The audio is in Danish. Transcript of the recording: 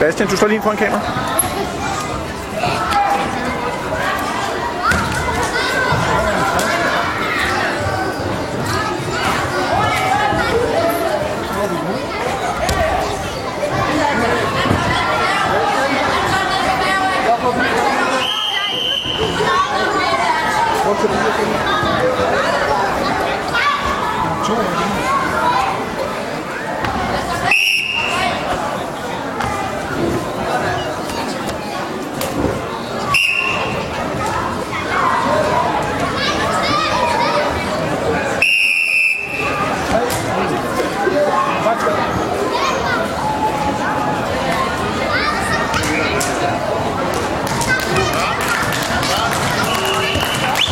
Bastian, du står lige foran kamera. Thank you. much better.